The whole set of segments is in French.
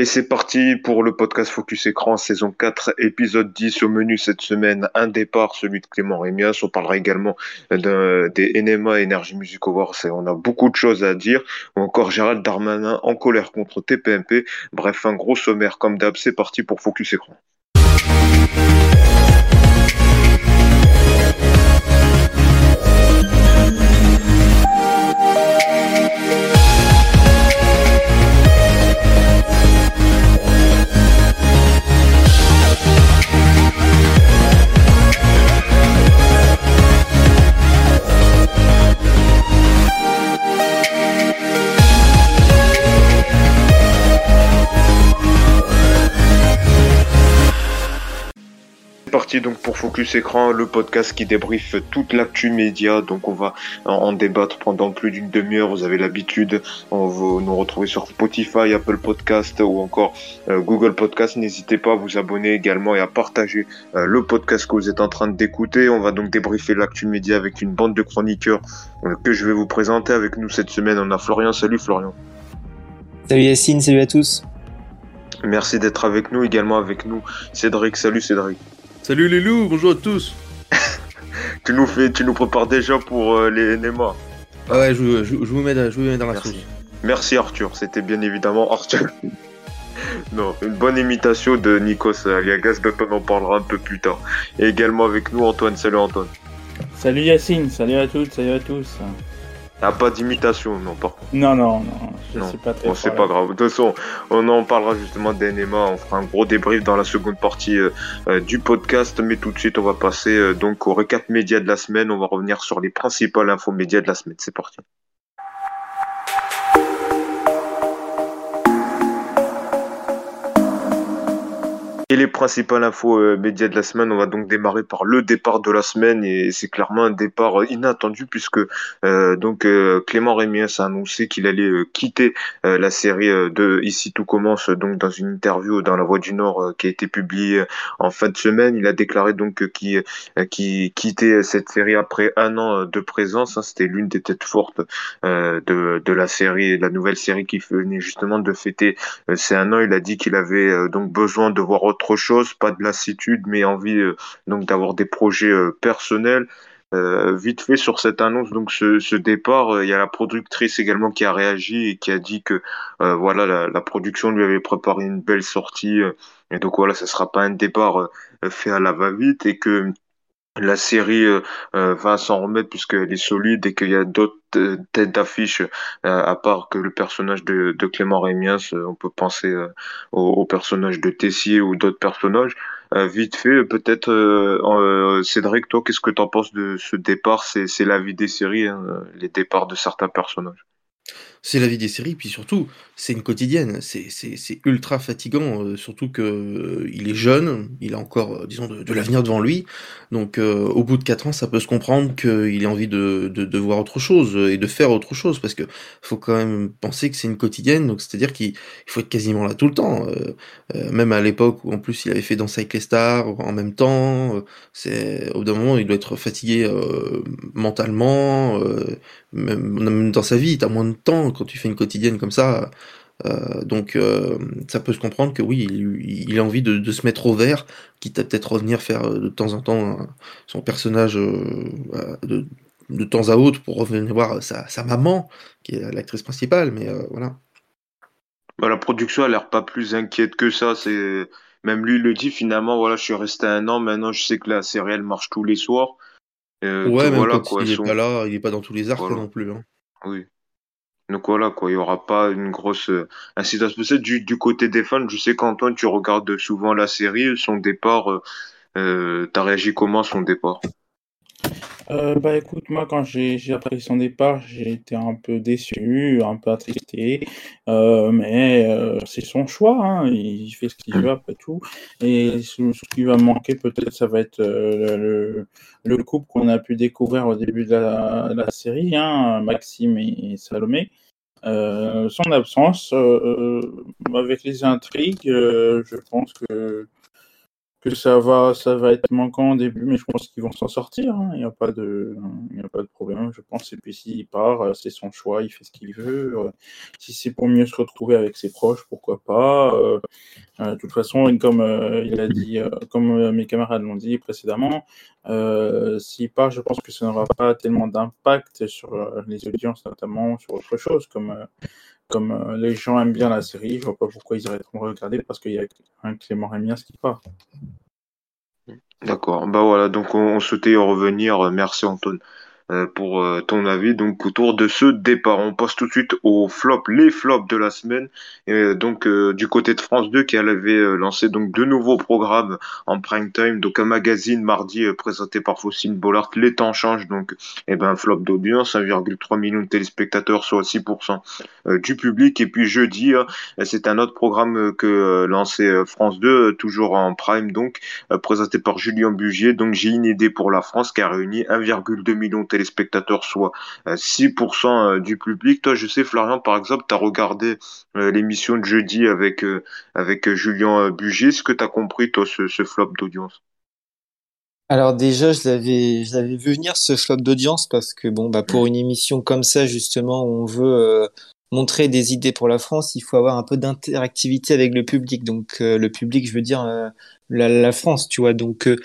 Et c'est parti pour le podcast Focus Écran, saison 4, épisode 10. Au menu cette semaine, un départ, celui de Clément Rémias. On parlera également des NMA Energy Music Awards. Et on a beaucoup de choses à dire. Ou encore Gérald Darmanin en colère contre TPMP. Bref, un gros sommaire comme d'hab. C'est parti pour Focus Écran. Parti donc pour Focus Écran, le podcast qui débriefe toute l'actu média. Donc on va en débattre pendant plus d'une demi-heure. Vous avez l'habitude. On va nous retrouver sur Spotify, Apple Podcast ou encore euh, Google Podcast. N'hésitez pas à vous abonner également et à partager euh, le podcast que vous êtes en train d'écouter. On va donc débriefer l'actu média avec une bande de chroniqueurs euh, que je vais vous présenter. Avec nous cette semaine, on a Florian. Salut Florian. Salut Yacine, salut à tous. Merci d'être avec nous, également avec nous Cédric. Salut Cédric. Salut les loups, bonjour à tous. tu nous fais, tu nous prépares déjà pour euh, les NEMA. Ah ouais, je, vous mets, dans la sauce. Merci Arthur, c'était bien évidemment Arthur. non, une bonne imitation de Nikos Aliagas, dont on en parlera un peu plus tard. Et également avec nous Antoine. Salut Antoine. Salut Yacine, salut à toutes, salut à tous. Ah, pas d'imitation, non, par contre. Non, non, non, je sais pas très bon, c'est pas grave. De toute façon, on en parlera justement d'NMA. On fera un gros débrief dans la seconde partie euh, euh, du podcast. Mais tout de suite, on va passer euh, donc au récap média de la semaine. On va revenir sur les principales infos médias de la semaine. C'est parti. Les principales infos euh, médias de la semaine, on va donc démarrer par le départ de la semaine et c'est clairement un départ euh, inattendu puisque euh, donc Clément Rémiens a annoncé qu'il allait quitter la série de Ici tout commence donc dans une interview dans La Voix du Nord qui a été publiée en fin de semaine. Il a déclaré donc qu'il qui quittait cette série après un an de présence. Hein. C'était l'une des têtes fortes de, de la série, la nouvelle série qui venait justement de fêter ces un an. Il a dit qu'il avait donc besoin de voir autre chose, pas de lassitude, mais envie euh, donc d'avoir des projets euh, personnels. Euh, vite fait sur cette annonce, donc ce, départ, il y a la productrice également qui a réagi et qui a dit que voilà la, production lui avait préparé une belle sortie et donc voilà, ce sera pas un départ fait à la va-vite et que la série va s'en remettre puisqu'elle est solide et qu'il y a d'autres tête d'affiche, euh, à part que le personnage de, Clément Rémiens, euh, on peut penser euh, au, personnage de Tessier ou d'autres personnages. vite fait, peut-être Cédric, toi, qu'est-ce que tu en penses de ce départ? C'est la vie des séries, hein, les départs de certains personnages c'est la vie des séries, puis surtout, c'est une quotidienne, c'est ultra fatigant, euh, surtout que euh, il est jeune, il a encore, euh, disons, de, l'avenir devant lui, donc au bout de 4 ans, ça peut se comprendre qu'il ait envie de, de, voir autre chose et de faire autre chose, parce que faut quand même penser que c'est une quotidienne, donc c'est-à-dire qu'il faut être quasiment là tout le temps, même à l'époque où en plus il avait fait Danser avec les stars en même temps, c'est au bout d'un moment il doit être fatigué mentalement, même, dans sa vie, t'as moins de temps quand tu fais une quotidienne comme ça. Euh, donc euh, ça peut se comprendre que oui, il, a envie de, se mettre au vert, quitte à peut-être revenir faire euh, de temps en temps son personnage de, de, temps à autre pour revenir voir sa, maman, qui est l'actrice principale, mais voilà. Bah, la production a l'air pas plus inquiète que ça. C'est même lui le dit finalement. Voilà, je suis resté un an. Maintenant, je sais que la série elle marche tous les soirs. ouais, même quand il est pas là, il est pas dans tous les arcs non plus. Hein. Oui. Donc voilà, quoi, il n'y aura pas une grosse euh, incidence. Du côté des fans, je sais qu'Antoine, tu regardes souvent la série, son départ, euh, euh t'as réagi comment son départ? Euh, bah écoute, moi quand j'ai appris son départ, j'ai été un peu déçu, un peu attristé, euh, mais euh, c'est son choix, hein, il fait ce qu'il veut après tout. Et ce, qui va manquer peut-être, ça va être le, le, couple qu'on a pu découvrir au début de la, série, hein, Maxime et, Salomé. son absence, avec les intrigues, je pense que que ça va, ça va être manquant au début, mais je pense qu'ils vont s'en sortir. hein. Il n'y a pas de, y a pas de problème, je pense. Et puis s'il part, euh, c'est son choix, il fait ce qu'il veut. Euh, Si c'est pour mieux se retrouver avec ses proches, pourquoi pas. Euh, euh, de toute façon, comme il a dit, comme mes camarades l'ont dit précédemment, s'il part, je pense que ça n'aura pas tellement d'impact sur les audiences, notamment sur autre chose, comme comme euh, les gens aiment bien la série, je vois pas pourquoi ils arrêteront de regarder parce qu'il y a un Clément Rémias qui part. D'accord. Bah voilà, donc on, souhaitait y revenir. Merci Anton euh, pour euh, ton avis. Donc autour de ce départ, on passe tout de suite aux flops, les flops de la semaine. Et euh, donc euh, du côté de France 2 qui avait euh, lancé donc de nouveaux programmes en prime time. Donc un magazine mardi euh, présenté par Faustine Bollard. Les temps changent donc. Et ben flop d'audience, 1,3 million de téléspectateurs, soit 6% euh, du public. Et puis jeudi, euh, c'est un autre programme euh, que euh, lançait euh, France 2, euh, toujours en prime donc euh, présenté par Julien Bugier. Donc j'ai une idée pour la France qui a réuni 1,2 million de téléspectateurs, soit euh, 6% euh, du public. Toi, je sais, Florian, par exemple, tu as regardé euh, l'émission de jeudi avec, euh, avec euh, Julien euh, Bugier. Est-ce que tu as compris, toi, ce, flop d'audience? Alors déjà, je l'avais, je l'avais vu venir ce flop d'audience parce que bon, bah pour une émission comme ça justement, où on veut euh, montrer des idées pour la France, il faut avoir un peu d'interactivité avec le public. Donc euh, le public, je veux dire euh, la, France, tu vois. Donc euh,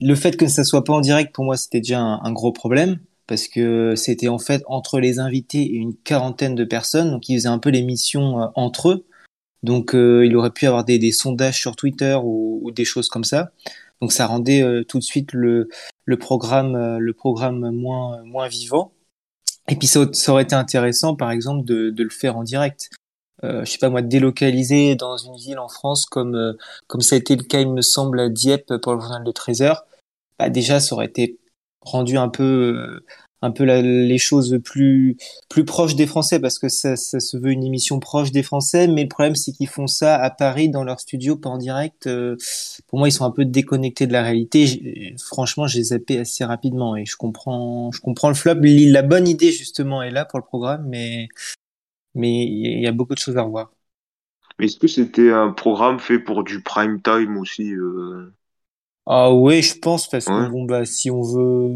le fait que ça soit pas en direct, pour moi, c'était déjà un gros problème parce que c'était en fait entre les invités et une quarantaine de personnes, donc ils faisaient un peu l'émission euh, entre eux. Donc euh, il aurait pu avoir des, sondages sur Twitter ou, des choses comme ça. Donc ça rendait euh, tout de suite le, programme, moins, vivant. Et puis ça, aurait été intéressant, par exemple, de, le faire en direct. Je sais pas moi, délocaliser dans une ville en France comme, ça a été le cas, il me semble, à Dieppe pour le journal de 13 heures. Bah, déjà, ça aurait été rendu un peu, euh, un peu la- les choses plus, plus proches des Français parce que ça, ça se veut une émission proche des Français. Mais le problème, c'est qu'ils font ça à Paris dans leur studio, pas en direct. Euh, pour moi, ils sont un peu déconnectés de la réalité. Franchement, j'ai zappé assez rapidement et je comprends, je comprends le flop. La bonne idée, justement, est là pour le programme, mais, mais il y a beaucoup de choses à revoir. Est-ce que c'était un programme fait pour du prime time aussi euh... Ah oui, je pense parce que Ouais. bon bah si on veut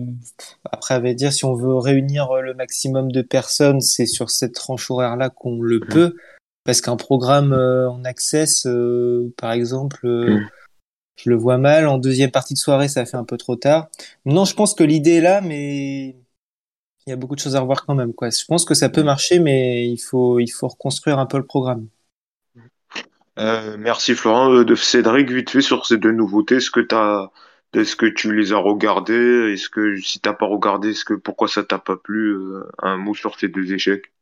après à vrai dire si on veut réunir euh, le maximum de personnes, c'est sur cette tranche horaire-là qu'on le Mhm. peut parce qu'un programme euh, en access euh, par exemple euh, Mhm. je le vois mal en deuxième partie de soirée, ça fait un peu trop tard. Non, je pense que l'idée est là mais il y a beaucoup de choses à revoir quand même quoi. Je pense que ça peut marcher mais il faut il faut reconstruire un peu le programme. Euh, merci Florent. Euh, de Cédric, vite fait sur ces deux nouveautés, est-ce que t'as, est-ce que tu les as regardées? Est-ce que si t'as pas regardé, est-ce que pourquoi ça t'a pas plu? Euh, un mot sur ces deux échecs?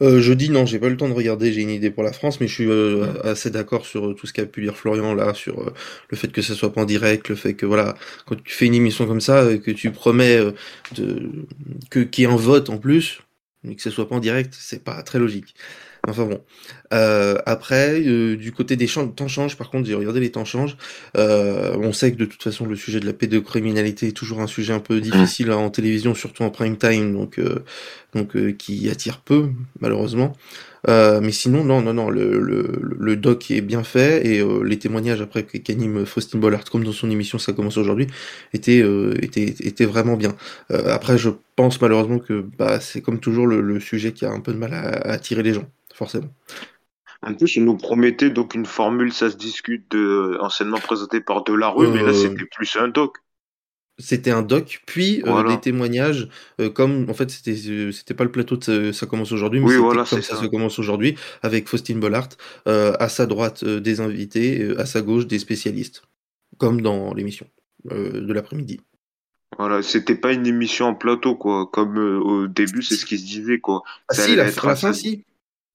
Euh, jeudi, non, j'ai pas eu le temps de regarder, j'ai une idée pour la France, mais je suis euh, assez d'accord sur tout ce qu'a pu dire Florian là, sur euh, le fait que ça soit pas en direct, le fait que voilà, quand tu fais une émission comme ça, que tu promets de que qu'il y ait un vote en plus, mais que ce soit pas en direct, c'est pas très logique. Enfin bon. Euh, après, euh, du côté des temps change, par contre, j'ai regardé les temps changent. Euh, on sait que de toute façon, le sujet de la pédocriminalité est toujours un sujet un peu difficile en télévision, surtout en prime time, donc euh, donc euh, qui attire peu, malheureusement. Euh, mais sinon, non, non, non, le, le, le doc est bien fait et euh, les témoignages après qu'anime Faustine Bollard, comme dans son émission Ça commence aujourd'hui, étaient, euh, étaient, étaient vraiment bien. Euh, après, je pense malheureusement que bah, c'est comme toujours le, le sujet qui a un peu de mal à, à attirer les gens, forcément. En plus, on nous promettait donc une formule, ça se discute de, anciennement présentée par Delarue, mais là Euh, c'était plus un doc. C'était un doc, puis euh, Voilà. des témoignages, euh, comme en fait c'était euh, c'était pas le plateau de ça, commence aujourd'hui, mais Oui, c'était voilà, comme ça, ça. se commence aujourd'hui, avec Faustine Bollard, euh, à sa droite euh, des invités, euh, à sa gauche des spécialistes, comme dans l'émission euh, de l'après-midi. Voilà, c'était pas une émission en plateau, quoi. Comme euh, au début, c'est ce qui se disait, quoi. Ah Ça si, la, la fin si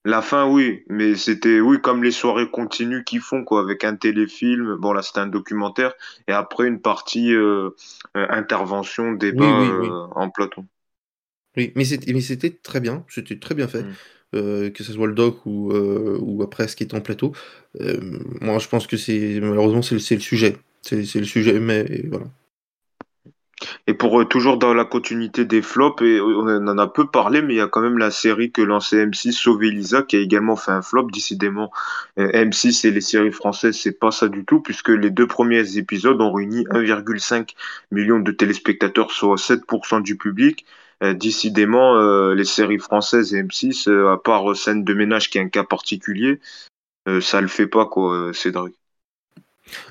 La fin, oui, mais c'était, oui, comme les soirées continues qu'ils font, quoi, avec un téléfilm. Bon, là, c'était un documentaire. Et après, une partie euh, euh, intervention, débat Oui, oui, oui. euh, en plateau. Oui, mais c'était très bien, c'était très bien fait. Mm. Que ce soit le doc ou, ou après ce qui est en plateau. Moi je pense que c'est malheureusement c'est le, sujet. C'est le sujet, mais voilà. Et pour euh, toujours dans la continuité des flops, et on en a peu parlé, mais il y a quand même la série que lançait M6 Sauver Lisa qui a également fait un flop. Décidément, euh, M6 et les séries françaises, c'est pas ça du tout, puisque les deux premiers épisodes ont réuni 1,5 million de téléspectateurs, soit 7% du public. Euh, décidément, euh, les séries françaises et M6, euh, à part Scène de ménage qui est un cas particulier, ça le fait pas, quoi, Cédric.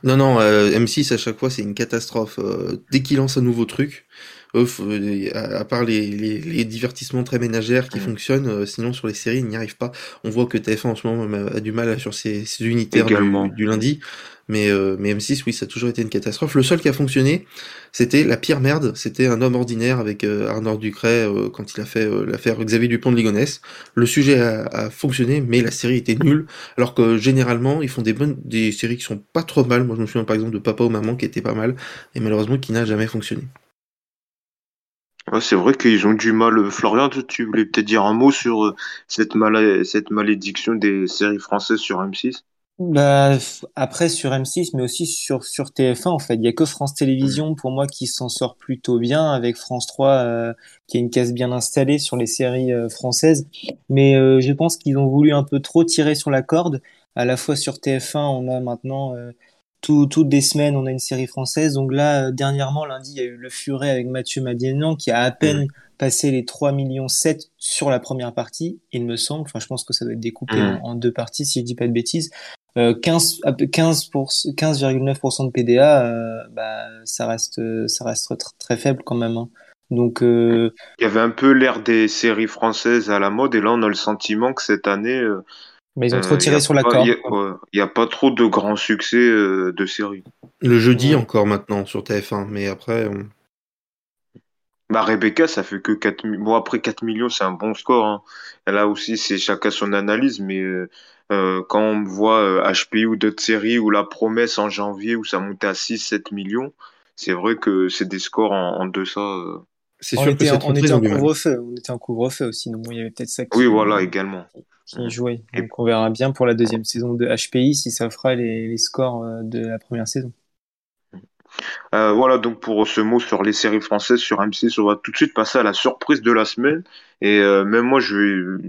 Non, non, M6 à chaque fois c'est une catastrophe. dès qu'il lance un nouveau truc, à, part les, les, divertissements très ménagères qui fonctionnent, sinon sur les séries il n'y arrive pas. On voit que TF1 en ce moment a du mal sur ses, ses unitaires du, du, lundi. Mais, euh, mais M6, oui, ça a toujours été une catastrophe. Le seul qui a fonctionné, c'était la pire merde. C'était un homme ordinaire avec euh, Arnaud Ducret euh, quand il a fait l'affaire Xavier Dupont de Ligonnès. Le sujet a, fonctionné, mais la série était nulle. Alors que généralement, ils font des séries qui sont pas trop mal. Moi, je me souviens par exemple de Papa ou Maman qui était pas mal, et malheureusement qui n'a jamais fonctionné. C'est vrai qu'ils ont du mal. Florian, tu voulais peut-être dire un mot sur cette, cette malédiction des séries françaises sur M6 bah, après sur M6, mais aussi sur, sur TF1, en fait. Il y a que France Télévisions, pour moi, qui s'en sort plutôt bien, avec France 3, euh, qui a une case bien installée sur les séries euh, françaises. Mais euh, je pense qu'ils ont voulu un peu trop tirer sur la corde. À la fois sur TF1, on a maintenant, tout, toutes les semaines, on a une série française. Donc là, dernièrement, lundi, il y a eu Le Furet avec Mathieu Madienan, qui a à peine passé les 3 millions 7 sur la première partie, il me semble. Enfin, je pense que ça doit être découpé en, en, deux parties, si je dis pas de bêtises. 15 15,9% de PDA, euh, bah, ça reste ça reste très, faible quand même. Hein. Donc euh, il y avait un peu l'air des séries françaises à la mode et là on a le sentiment que cette année euh, mais ils ont trop tiré sur la corde. Il n'y a, pas trop de grands succès de séries. Le jeudi encore maintenant sur TF1, mais après. Bah Rebecca, ça fait que 4 Bon, après 4 millions, c'est un bon score. Hein. Là aussi, c'est chacun son analyse, mais euh, quand on voit HPI euh, ou d'autres séries où la promesse en janvier où ça montait à 6-7 millions, c'est vrai que c'est des scores en, en deçà. Euh. C'est sûr on était, on était en couvre-feu, on était en couvre-feu aussi, donc il y avait peut-être ça qui, oui, voilà, également. qui jouait. Donc on verra bien pour la deuxième saison de HPI si ça fera les, les scores de la première saison. Euh, voilà donc pour ce mot sur les séries françaises sur M6, on va tout de suite passer à la surprise de la semaine. Et euh, même moi, je,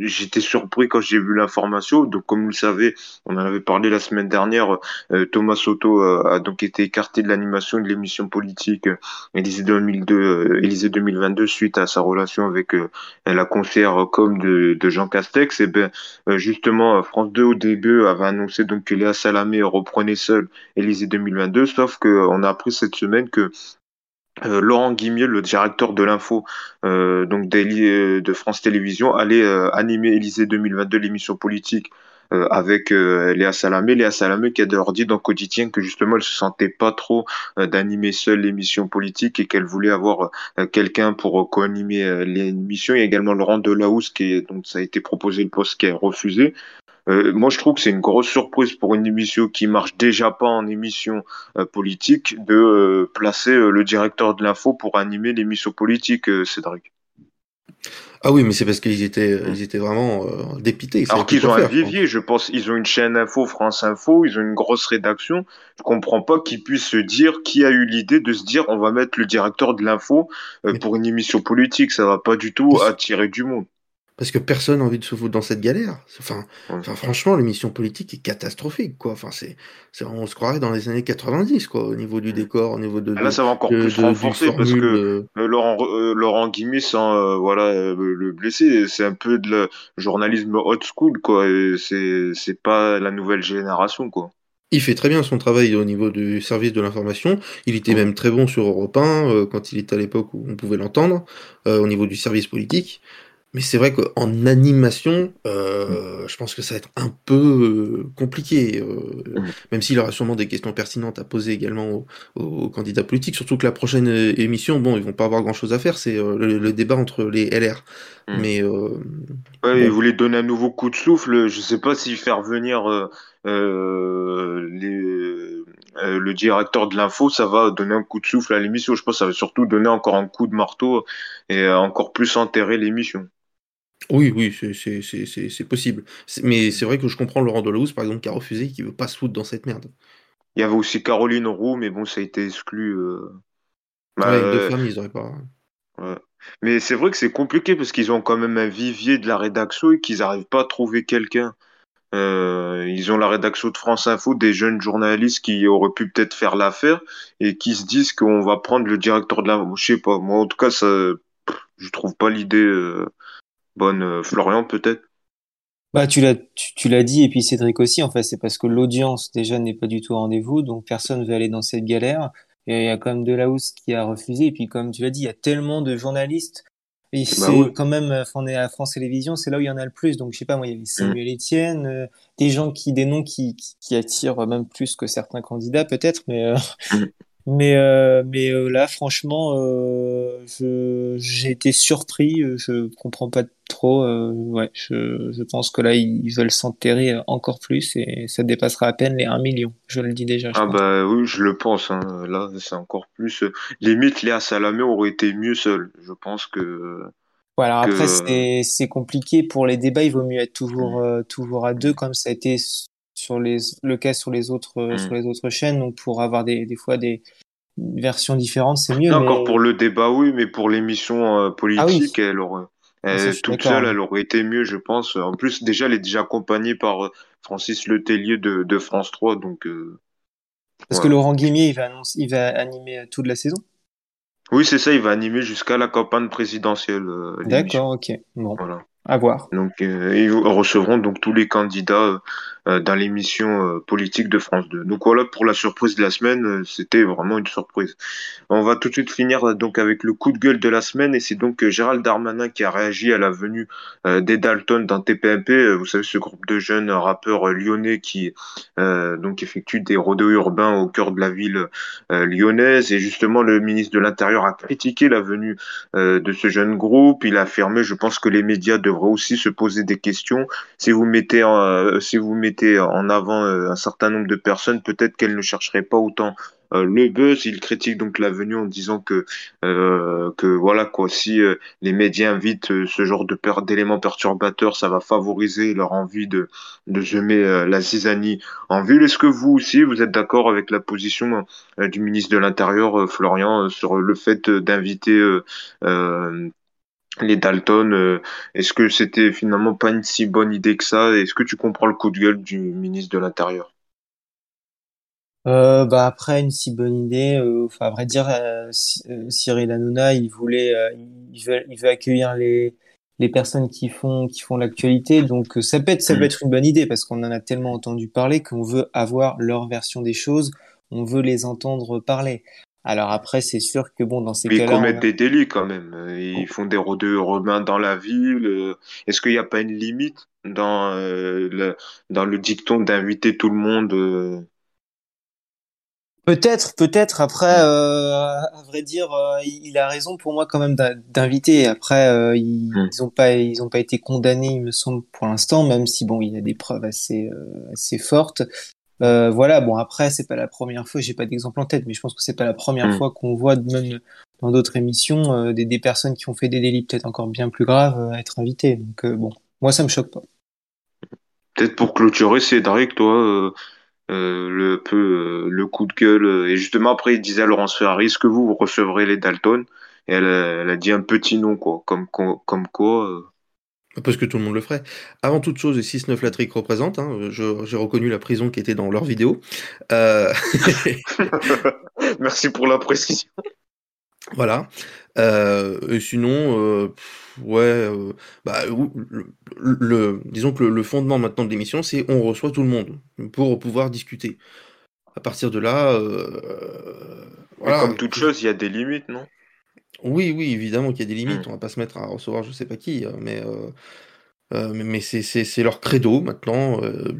j'étais surpris quand j'ai vu l'information. Donc, comme vous le savez, on en avait parlé la semaine dernière. Euh, Thomas Soto a donc été écarté de l'animation de l'émission politique Élysée 2002, Élysée 2022 suite à sa relation avec la conseillère com de, de Jean Castex. Et ben, justement, France 2 au début avait annoncé donc que Léa Salamé reprenait seule Élysée 2022, sauf que on a appris cette semaine que euh, Laurent Guimier, le directeur de l'info euh, donc euh, de France Télévisions, allait animer Élysée 2022, l'émission politique avec Léa Salamé. Léa Salamé qui a d'ailleurs dit dans Quotidien que justement elle se sentait pas trop d'animer seule l'émission politique et qu'elle voulait avoir quelqu'un pour co-animer l'émission. Il y a également Laurent Delahousse qui est, donc ça a été proposé le poste qui a refusé. Euh, moi, je trouve que c'est une grosse surprise pour une émission qui marche déjà pas en émission euh, politique de euh, placer le directeur de l'info pour animer l'émission politique, Cédric. Ah oui, mais c'est parce qu'ils étaient, ils étaient vraiment dépités. Alors qu'ils ont un vivier, je pense. Ils ont une chaîne info, France Info, ils ont une grosse rédaction. Je comprends pas qu'ils puissent se dire qui a eu l'idée de se dire on va mettre le directeur de l'info pour une émission politique. Ça va pas du tout attirer du monde parce que personne n'a envie de se foutre dans cette galère. Enfin, enfin franchement, l'émission politique est catastrophique, quoi. Enfin, c'est, on se croirait dans les années 90, quoi, au niveau du décor, au niveau de. Ah, là, ça va encore plus renforcer parce que euh, Laurent, euh, Laurent Guimet, sans euh, voilà le blessé, c'est un peu de le journalisme old school, quoi. C'est, c'est pas la nouvelle génération, quoi. Il fait très bien son travail au niveau du service de l'information. Il était même très bon sur Europe 1 quand il était à l'époque où on pouvait l'entendre, au niveau du service politique. Mais c'est vrai qu'en animation, euh, je pense que ça va être un peu euh, compliqué, euh, mm. même s'il aura sûrement des questions pertinentes à poser également aux, candidats politiques. Surtout que la prochaine émission, bon, ils vont pas avoir grand-chose à faire, c'est le, débat entre les LR. Mm. Mais ouais, il voulait donner un nouveau coup de souffle. Je sais pas s'il faire venir les, le directeur de l'info, ça va donner un coup de souffle à l'émission. Je pense que ça va surtout donner encore un coup de marteau et encore plus enterrer l'émission. Oui, oui, c'est possible. Mais c'est vrai que je comprends Laurent Delahousse, par exemple, qui a refusé, qui veut pas se foutre dans cette merde. Il y avait aussi Caroline Roux, mais bon, ça a été exclu. Euh. Bah, avec deux euh, femmes, ils auraient pas. ouais. Mais c'est vrai que c'est compliqué parce qu'ils ont quand même un vivier de la rédaction et qu'ils n'arrivent pas à trouver quelqu'un. Euh, ils ont la rédaction de France Info, des jeunes journalistes qui auraient pu peut-être faire l'affaire et qui se disent qu'on va prendre le directeur de la... Je sais pas, moi en tout cas, ça, je trouve pas l'idée euh, bonne. Euh, Florian peut-être? Bah, tu l'as, tu, tu l'as dit, et puis Cédric aussi, en fait, c'est parce que l'audience déjà n'est pas du tout au rendez-vous, donc personne veut aller dans cette galère. Et il y a quand même Delahousse qui a refusé, et puis comme tu l'as dit, il y a tellement de journalistes, et Bah c'est oui. quand même, euh, on est à France Télévisions, c'est là où il y en a le plus, donc je sais pas, moi, il y avait Mm. Samuel Etienne, euh, des gens qui, des noms qui, qui, qui attirent même plus que certains candidats peut-être, mais euh, Mm. Mais euh, mais euh, là, franchement, euh, je j'ai été surpris. euh, Je comprends pas trop. euh, ouais, je je pense que là, ils veulent s'enterrer encore plus et ça dépassera à peine les un million. Je le dis déjà, Ah pense. bah oui, je le pense. Hein. Là, c'est encore plus. euh, Limite, Léa Salamé aurait été mieux seule. Je pense que alors après, que. c'est c'est compliqué pour les débats. Il vaut mieux être toujours toujours à deux, comme ça a été sur les le cas sur les autres euh, sur Mm. les autres chaînes. Donc pour avoir des des fois des versions différentes, c'est mieux. Non, encore pour le débat, oui, mais pour l'émission euh, ah oui, politique, elle aurait, Ah, toute seule, ouais. elle aurait été mieux, je pense. En plus, déjà, elle est déjà accompagnée par euh, Francis Letellier de, de France 3, donc euh, Parce que. Laurent Guimier, il va annoncer, il va animer toute la saison? Oui, c'est ça, il va animer jusqu'à la campagne présidentielle, euh. D'accord, ok. Bon, Voilà. à voir. Donc, ils recevront donc tous les candidats dans l'émission euh, politique de France 2. Donc voilà pour la surprise de la semaine, euh, c'était vraiment une surprise. On va tout de suite finir euh, donc avec le coup de gueule de la semaine et c'est donc euh, Gérald Darmanin qui a réagi à la venue euh, des Dalton dans TPMP. Euh, Vous savez ce groupe de jeunes rappeurs euh, lyonnais qui euh, donc effectuent des rodéos urbains au cœur de la ville euh, lyonnaise et justement le ministre de l'Intérieur a critiqué la venue euh, de ce jeune groupe. Il a affirmé, je pense que les médias devraient aussi se poser des questions. Si vous mettez euh, si vous mettez en avant euh, un certain nombre de personnes, peut-être qu'elles ne chercheraient pas autant euh, le buzz. Il critique donc la venue en disant que euh, que voilà quoi, si les médias invitent ce genre de per d'éléments perturbateurs, ça va favoriser leur envie de de semer la zizanie en ville. Est-ce que vous aussi vous êtes d'accord avec la position du ministre de l'Intérieur Florian sur le fait d'inviter les Dalton, euh, est-ce que c'était finalement pas une si bonne idée que ça? Est-ce que tu comprends le coup de gueule du ministre de l'Intérieur? Euh, bah après une si bonne idée, euh, enfin à vrai dire, euh, Cy- Cyril Hanouna, il voulait, il veut, il veut accueillir les les personnes qui font qui font l'actualité, donc ça peut être ça peut Mm. être une bonne idée parce qu'on en a tellement entendu parler qu'on veut avoir leur version des choses, on veut les entendre parler. Alors après, c'est sûr que bon, dans ces Mais ils cas-là, on commettent des délits quand même. Ils font des rodéos urbains dans la ville. euh, Est-ce qu'il n'y a pas une limite dans euh, le dans le dicton d'inviter tout le monde? euh, Peut-être, peut-être. Après, Mm. euh, à vrai dire, il a raison pour moi quand même d'in- d'inviter. Après, ils, Mm. ils ont pas, ils ont pas été condamnés, il me semble, pour l'instant, même si bon, il y a des preuves assez, assez fortes. Euh, voilà. Bon, après, c'est pas la première fois. J'ai pas d'exemple en tête, mais je pense que c'est pas la première Mm. fois qu'on voit même dans d'autres émissions euh, des, des personnes qui ont fait des délits peut-être encore bien plus graves euh, être invitées. Donc bon, moi ça me choque pas. Peut-être pour clôturer, Cédric, toi, le peu le coup de gueule. et justement après, il disait à Laurence Ferrari, est-ce que vous, vous recevrez les Dalton? Et elle, a- elle a dit un petit nom, quoi. Comme, quoi- comme quoi. Parce que tout le monde le ferait. Avant toute chose, et 6-9 Latrick représente, hein, j'ai reconnu la prison qui était dans leur vidéo. Euh, Merci pour la précision. voilà. Euh, et sinon, euh, pff, ouais, euh, bah, le, le- disons que le, le fondement maintenant de l'émission, c'est on reçoit tout le monde pour pouvoir discuter. À partir de là, voilà. comme toute chose, il y a des limites, non? Oui, oui, évidemment qu'il y a des limites. Mm. On va pas se mettre à recevoir je sais pas qui, mais euh, euh, mais, mais c'est leur credo maintenant. euh,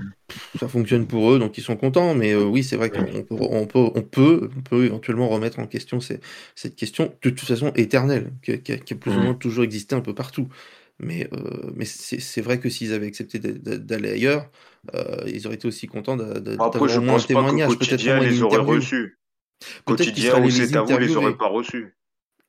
ça fonctionne pour eux, donc ils sont contents. Mais euh, oui, c'est vrai qu'on peut on peut on peut on peut éventuellement remettre en question ces- cette question de toute façon éternelle, qui, qui a, qui a plus ou Mm. moins toujours existé un peu partout. Mais mais c'est vrai que s'ils avaient accepté d'a- d'a- d'aller ailleurs, ils auraient été aussi contents d'avoir un témoignage, peut-être les aurait reçus. Quotidien ou c'est à vous les auraient pas reçus.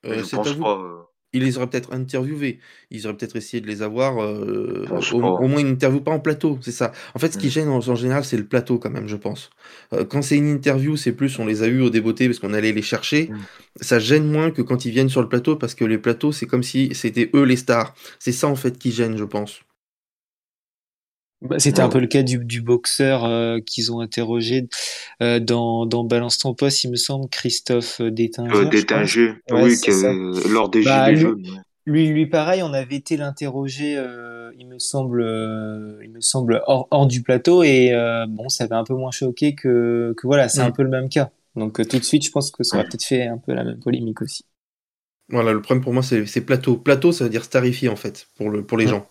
Euh, Je pense pas. euh. il les aurait peut-être interviewés. Ils auraient peut-être essayé de les avoir, euh, au, moins une interview, pas en plateau, c'est ça. En fait, ce qui Mm. gêne en, en général, c'est le plateau quand même, je pense. Euh, quand c'est une interview, c'est plus on les a eu au débeauté parce qu'on allait les chercher. Mm. Ça gêne moins que quand ils viennent sur le plateau parce que les plateaux, c'est comme si c'était eux les stars. C'est ça en fait qui gêne, je pense. Bah, C'était un Ouais. peu le cas du, du boxeur euh, qu'ils ont interrogé euh, dans, dans Balance ton poste, il me semble, Christophe euh, Détinger, Euh. Détinger, Ouais, oui, avait- lors des Bah, Gilets lui- jaunes. Lui, lui pareil, on avait été l'interroger, euh, il me semble, euh, il me semble hors, hors du plateau et euh, bon, ça avait un peu moins choqué que, que voilà, c'est Mm. un peu le même cas. Donc euh, tout de suite, je pense que ça aurait peut-être fait un peu la même polémique aussi. Voilà, le problème pour moi, c'est c'est plateau. Plateau, ça veut dire starifié en fait, pour, le, pour les Mm. gens.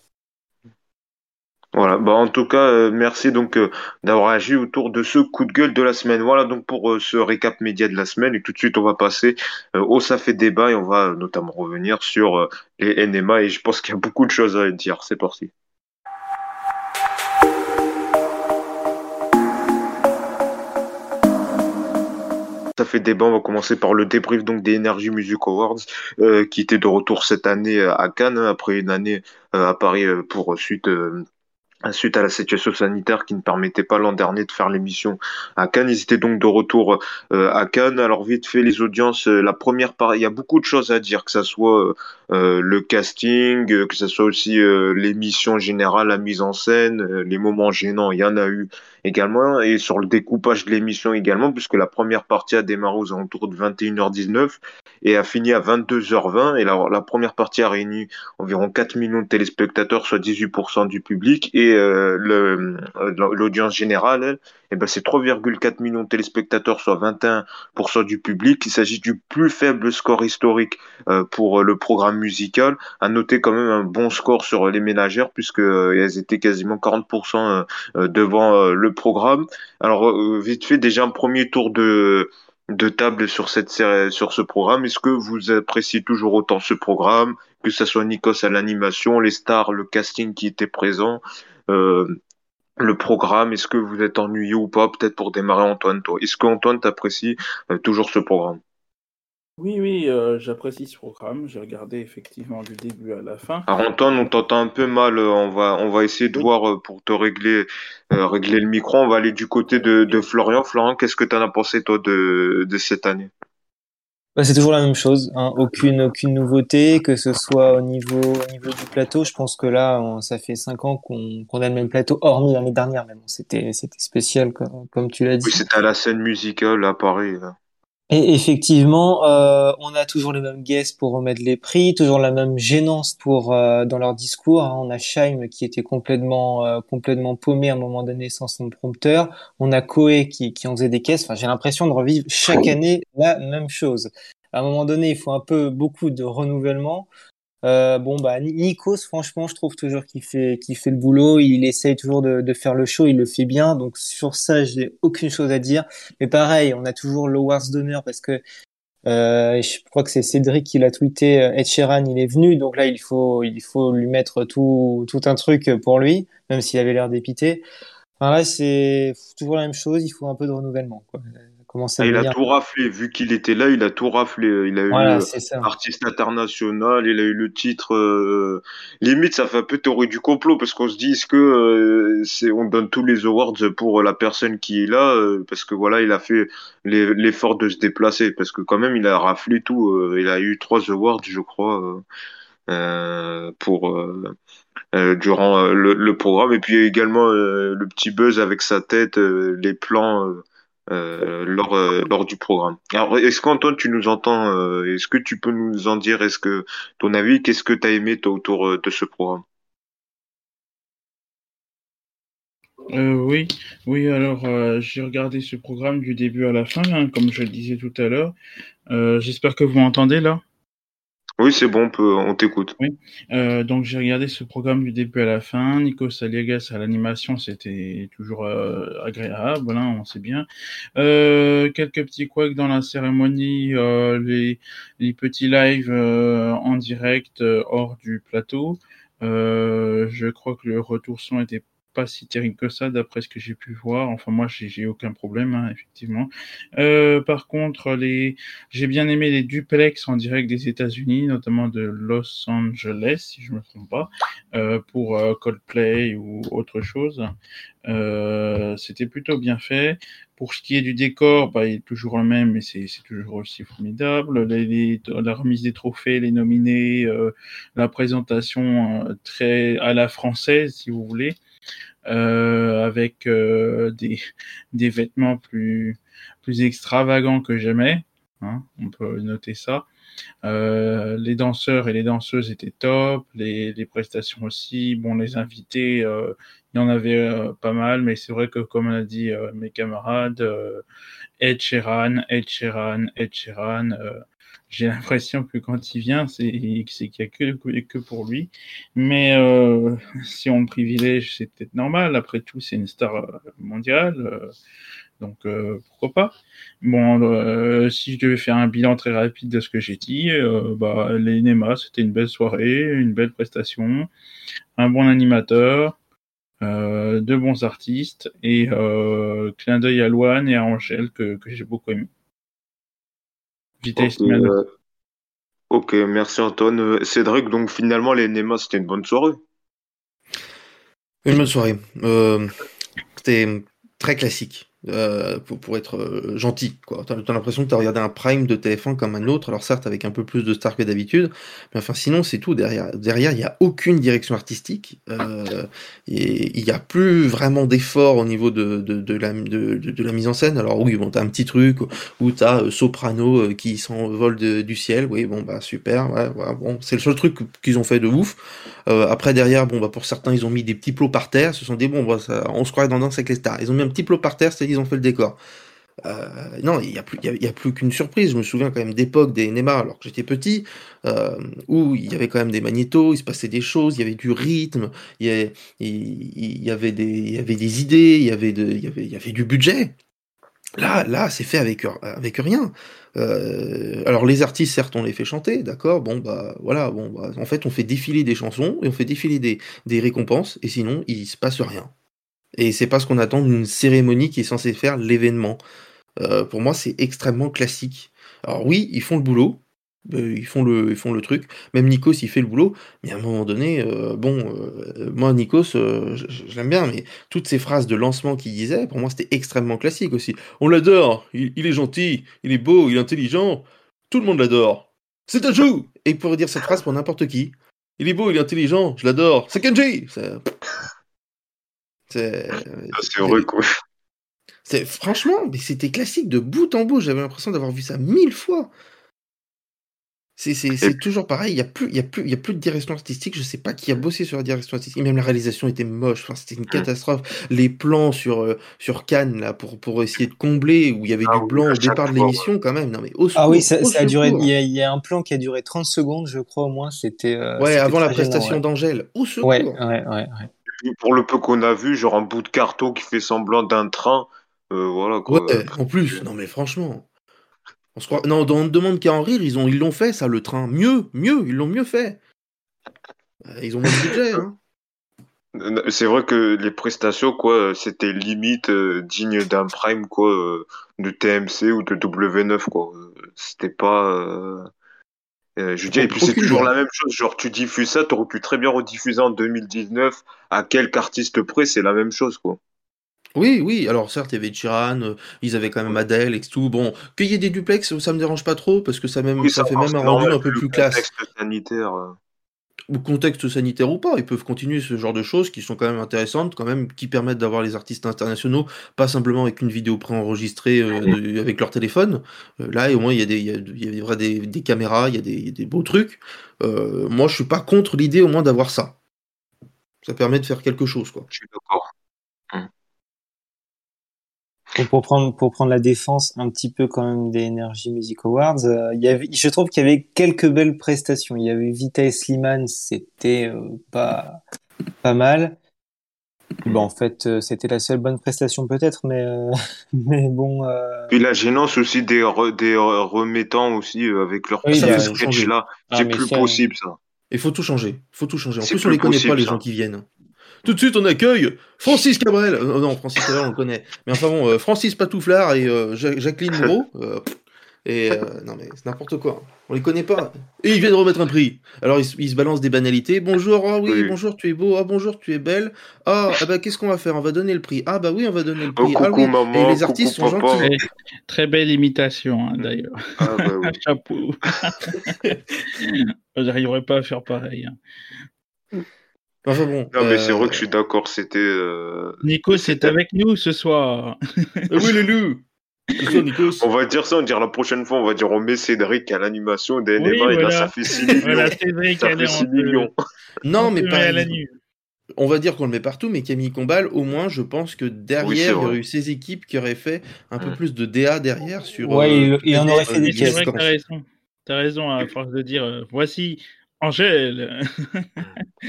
Voilà, bah en tout cas, euh, merci donc euh, d'avoir agi autour de ce coup de gueule de la semaine. Voilà donc pour euh, ce récap média de la semaine. Et tout de suite, on va passer au Ça fait débat et on va notamment revenir sur les NMA. Et je pense qu'il y a beaucoup de choses à dire. C'est parti. Ça fait débat, on va commencer par le débrief donc des Energy Music Awards qui était de retour cette année à Cannes hein, après une année à Paris pour suite suite à la situation sanitaire qui ne permettait pas l'an dernier de faire l'émission à Cannes. Ils étaient donc de retour euh, à Cannes. Alors vite fait les audiences, euh, la première part, il y a beaucoup de choses à dire, que ça soit euh, le casting, que ça soit aussi l'émission générale, la mise en scène, les moments gênants, il y en a eu également, et sur le découpage de l'émission également, puisque la première partie a démarré aux alentours de 21h19 et a fini à 22h20. Et la, première partie a réuni environ 4 millions de téléspectateurs, soit 18% du public, et euh, euh, l'audience générale, eh ben, c'est 3,4 millions de téléspectateurs, soit 21% du public. Il s'agit du plus faible score historique euh, pour euh, le programme musical. À noter quand même un bon score sur les ménagères, puisque euh, elles étaient quasiment 40% euh, euh, devant euh, le programme. Alors euh, vite fait, déjà un premier tour de table sur cette série, sur ce programme. Est-ce que vous appréciez toujours autant ce programme, que ce soit Nikos à l'animation, les stars, le casting qui était présent, euh, le programme, est-ce que vous êtes ennuyé ou pas Peut-être pour démarrer Antoine, toi? Est-ce que Antoine t'apprécie euh, toujours ce programme? Oui, oui, euh, j'apprécie ce programme. J'ai regardé effectivement du début à la fin. Alors Antoine, on t'entend un peu mal. euh, On va, on va essayer de Oui. voir pour te régler, euh, régler le micro. On va aller du côté de, de Florian. Florian, qu'est-ce que t'en as pensé toi de, de cette année? Bah, c'est toujours la même chose, hein. Aucune, aucune nouveauté, que ce soit au niveau, au niveau du plateau. Je pense que là, ça fait cinq ans qu'on qu'on a le même plateau, hormis l'année dernière, mais bon, c'était, c'était spécial, comme, comme tu l'as dit. Oui, c'était à la scène musicale à Paris. Et effectivement, euh, on a toujours les mêmes guests pour remettre les prix, toujours la même gênance pour euh, dans leur discours. hein. On a Scheim qui était complètement euh, complètement paumé à un moment donné sans son prompteur. On a Koé qui qui en faisait des caisses. Enfin, j'ai l'impression de revivre chaque année la même chose. À un moment donné, il faut un peu beaucoup de renouvellement. Euh, bon bah Ni- Nikos, franchement, je trouve toujours qu'il fait qu'il fait le boulot. Il essaye toujours de, faire le show, il le fait bien. Donc sur ça, j'ai aucune chose à dire. Mais pareil, on a toujours l'Awards d'honneur parce que euh, je crois que c'est Cédric qui l'a tweeté. euh, Ed Sheeran, il est venu, donc là il faut il faut lui mettre tout tout un truc pour lui, même s'il avait l'air dépité. Enfin là c'est toujours la même chose. Il faut un peu de renouvellement. Quoi. À Ah, il a tout raflé. Vu qu'il était là, il a tout raflé. Il a eu Voilà, euh, c'est ça. artiste international, il a eu le titre. euh, limite, ça fait un peu théorie du complot parce qu'on se dit est-ce que euh, c'est on donne tous les awards pour la personne qui est là euh, parce que voilà, il a fait l'effort de se déplacer parce que quand même il a raflé tout. il a eu trois awards, je crois, pour euh, durant euh, le, le programme et puis également euh, le petit buzz avec sa tête, les plans. Euh, lors, euh, lors du programme. Alors, est-ce qu'Antoine, tu nous entends euh, Est-ce que tu peux nous en dire Est-ce que ton avis Qu'est-ce que tu as aimé autour de ce programme? Oui, oui, alors j'ai regardé ce programme du début à la fin, hein, comme je le disais tout à l'heure. J'espère que vous m'entendez là. Oui, c'est bon, on, peut, on t'écoute. Euh, donc j'ai regardé ce programme du début à la fin. Nikos Aliagas à l'animation, c'était toujours euh, agréable, hein, on sait bien. Euh, quelques petits couacs dans la cérémonie, euh, les, les petits lives en direct hors du plateau. Je crois que le retour son était pas si terrible que ça, d'après ce que j'ai pu voir. Enfin, moi, j'ai aucun problème, hein, effectivement. Euh, par contre, les, j'ai bien aimé les duplex en direct des États-Unis, notamment de Los Angeles, si je me trompe pas, euh, pour euh, Coldplay ou autre chose. C'était plutôt bien fait. Pour ce qui est du décor, bah, il est toujours le même, mais c'est toujours aussi formidable. La remise des trophées, les nominés, la présentation très à la française, si vous voulez, avec euh, des, des vêtements plus, plus extravagants que jamais. Hein, on peut noter ça. Euh, les danseurs et les danseuses étaient top, les, les prestations aussi. Bon, les invités, euh, il y en avait euh, pas mal, mais c'est vrai que comme on a dit euh, mes camarades, euh, Ed Sheeran, Ed Sheeran, Ed Sheeran, j'ai l'impression que quand il vient, c'est qu'il n'y a que, pour lui. Mais si on le privilège, c'est peut-être normal. Après tout, c'est une star mondiale. Donc euh, pourquoi pas? Bon, euh, si je devais faire un bilan très rapide de ce que j'ai dit, euh, bah, les c'était une belle soirée, une belle prestation, un bon animateur, euh, deux bons artistes et euh, clin d'œil à Loane et à Angèle que j'ai beaucoup aimé. Vitesse okay, euh, ok, merci Antoine. Cédric, donc finalement les NEMA, c'était une bonne soirée Une bonne soirée. c'était très classique. Euh, pour, pour, être euh, gentil. quoi. T'as as, l'impression que tu as regardé un prime de TF1 comme un autre, alors certes avec un peu plus de stars que d'habitude, mais enfin sinon c'est tout. Derrière, derrière il n'y a aucune direction artistique, euh, et il n'y a plus vraiment d'effort au niveau de, de, la, de, la mise en scène. Alors oui, bon, tu as un petit truc où tu as euh, Soprano qui s'envole du ciel, oui, bon, bah super, bon, c'est le seul truc qu'ils ont fait de ouf. après derrière, bon, bah pour certains, ils ont mis des petits plots par terre, se sont dit, bon, bah, on se croirait dans Danse avec les stars. Ils ont mis un petit plot par terre, c'est ils ont fait le décor. Euh, non, il n'y a plus, y a, plus qu'une surprise. Je me souviens quand même d'époque des Neymar, alors que j'étais petit, euh, où il y avait quand même des magnétos, il se passait des choses, il y avait du rythme, il y avait, des, idées, il y avait, y avait, du budget. Là, là, c'est fait avec rien. Euh, alors les artistes, certes, on les fait chanter, d'accord. Bon bah voilà, bon bah, en fait, on fait défiler des chansons et on fait défiler des, des récompenses, et sinon, il se passe rien. Et c'est pas ce qu'on attend d'une cérémonie qui est censée faire l'événement. Euh, pour moi, c'est extrêmement classique. Alors oui, ils font le boulot, euh, ils, font le, ils font le truc. Même Nikos, il fait le boulot. Mais à un moment donné, euh, bon, moi, Nikos, je l'aime bien, mais toutes ces phrases de lancement qu'il disait, pour moi, c'était extrêmement classique aussi. On l'adore, il, il, est gentil, il est beau, il est intelligent, tout le monde l'adore. C'est un jeu Et il pourrait dire cette phrase pour n'importe qui. Il est beau, il est intelligent, je l'adore. C'est Kenji c'est ah, heureux, quoi. C'est franchement, mais c'était classique de bout en bout. J'avais l'impression d'avoir vu ça mille fois. C'est toujours pareil. Il y a plus, il y a plus, il y a plus de direction artistique. Je sais pas qui a bossé sur la direction artistique. Même la réalisation était moche. Enfin, c'était une mmh. catastrophe. Les plans sur euh, sur Cannes là pour pour essayer de combler où il y avait ah, du blanc au départ de l'émission quand même. Non mais au secours, ah oui, ça, ça a duré. Il y a, il y a, un plan qui a duré 30 secondes, je crois au moins. C'était. Euh, ouais, avant la prestation ouais. d'Angèle. Au secours. Ouais, ouais, ouais. ouais pour le peu qu'on a vu, genre un bout de carton qui fait semblant d'un train. Euh, voilà quoi. Ouais, en plus, non mais franchement. On se croit... Non, on demande qu'à en rire, ils ont ils l'ont fait ça le train. Mieux, mieux, ils l'ont mieux fait. Euh, ils ont moins de budget hein. C'est vrai que les prestations quoi, c'était limite euh, digne d'un prime quoi euh, de TMC ou de W9 quoi. C'était pas euh, je veux dire, et puis c'est toujours la même chose. Genre, tu diffuses ça, tu aurais pu très bien rediffuser en 2019 à quelque artiste près, c'est la même chose, quoi. Oui, oui, alors certes, il y avait Chiran, euh, ils avaient quand même Adèle et tout. Bon, qu'il y ait des duplex, ça me dérange pas trop, parce que ça, même, oui, ça, ça fait même un rendu un peu plus classe. sanitaire. Ou contexte sanitaire ou pas, ils peuvent continuer ce genre de choses qui sont quand même intéressantes, quand même, qui permettent d'avoir les artistes internationaux, pas simplement avec une vidéo préenregistrée euh, avec leur téléphone. Euh, là, au moins, il y a des, il y a, il y a des, des, caméras, il y a des, il y a des beaux trucs. Euh, moi, je suis pas contre l'idée au moins d'avoir ça. Ça permet de faire quelque chose, quoi. Je suis d'accord. Pour prendre pour prendre la défense un petit peu quand même des Energy Music Awards, euh, il y avait, je trouve qu'il y avait quelques belles prestations. Il y avait Vita et Slimane, c'était euh, pas pas mal. Bon, en fait, euh, c'était la seule bonne prestation peut-être, mais euh, mais bon. Euh, Puis la gênance aussi des re, des remettants aussi avec leur oui, petit sketch là, ah, c'est plus possible ça. Il faut tout changer. Il faut tout changer. En plus, on les connaît pas les gens qui viennent. Tout de suite on accueille Francis Cabrel. Euh, non, Francis Cabrel on le connaît. Mais enfin bon, euh, Francis Patouflard et euh, Ja- Jacqueline Moreau. euh, et euh, non mais c'est n'importe quoi. On les connaît pas. Et ils viennent remettre un prix. Alors ils, se- ils se balancent des banalités. Bonjour, ah oui, Oui. bonjour, tu es beau. Ah bonjour, tu es belle. Ah, ah bah qu'est-ce qu'on va faire? On va donner le prix. Ah bah oui, on va donner le Oh, prix. ah coucou oui. maman, et les coucou artistes sont papa. gentils. Très, très belle imitation, hein, d'ailleurs. Ah, bah oui. Chapeau. J'arriverai pas à faire pareil. hein. Enfin bon. Non, mais c'est euh, vrai que je suis d'accord, c'était. euh, Nico, c'est avec nous ce soir. euh, oui, Nikos. On va dire ça, on va dire la prochaine fois, on va dire on met Cédric à l'animation d'NMA Oui, et là voilà. ça fait 6 millions. Voilà, Cédric, ça fait on 6 te- millions. Non, on mais pas. la nuit. On va dire qu'on le met partout, mais Camille Combal, au moins, je pense que derrière, Oui, il y aurait eu ces équipes qui auraient fait un peu plus de DA derrière sur. Ouais, euh, il- il en des- aurait fait des Mais c'est vrai que séquences. t'as raison. T'as raison à force de dire euh, voici Angèle.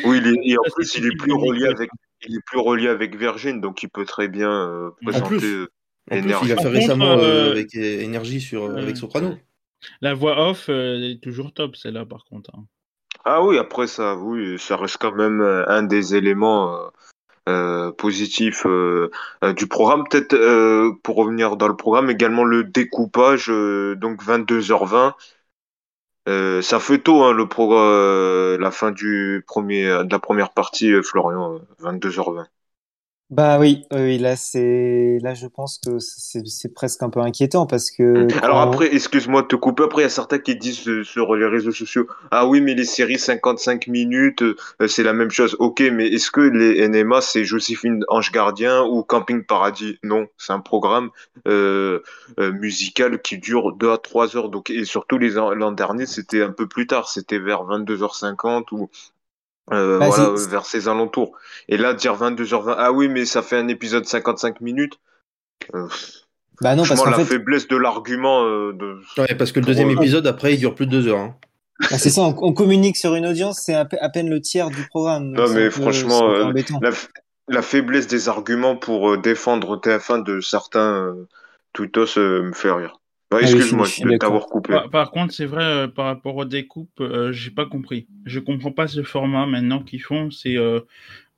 Oui, il est- et en Ça, plus, il est plus relié avec, il est plus relié avec Virgin, donc il peut très bien euh, présenter plus. euh, En plus, il a fait contre, récemment euh, euh, avec Énergie sur, avec Soprano. La voix off euh, est toujours top, celle-là, par contre. hein. Ah oui, après ça, oui, ça reste quand même un des éléments euh, positifs euh, du programme. Peut-être euh, pour revenir dans le programme, également le découpage, euh, donc 22h20. Euh, ça fait tôt hein, le pro euh, la fin du premier de la première partie, euh, Florian, euh, 22h20. Bah oui, oui, là c'est là je pense que c'est c'est presque un peu inquiétant parce que Alors quand- après, excuse-moi de te couper, après il y a certains qui disent euh, sur les réseaux sociaux, ah oui mais les séries 55 minutes, euh, c'est la même chose. Ok, mais est-ce que les NMA c'est Joséphine Ange Gardien ou Camping Paradis? Non, c'est un programme euh, euh, musical qui dure 2 à 3 heures. Donc et surtout les an- l'an dernier c'était un peu plus tard, c'était vers 22h50 ou euh, Bah, voilà c'est- vers ces alentours. Et là dire 22h20, ah oui mais ça fait un épisode 55 minutes. Euh, bah non parce qu'en la fait faiblesse de l'argument euh, de Ouais, parce que le deuxième euh, épisode, après, il dure plus de deux heures. hein. bah, c'est ça, on, on communique sur une audience, c'est à, pe- à peine le tiers du programme. Non, mais franchement, euh, la, faiblesse des arguments pour euh, défendre TF1 de certains euh, tweetos euh, me fait rire. Bah, Ah oui, Excuse-moi de t'avoir coupé. Par, par contre, c'est vrai, euh, par rapport aux découpes, euh, j'ai pas compris. Je comprends pas ce format maintenant qu'ils font. C'est euh,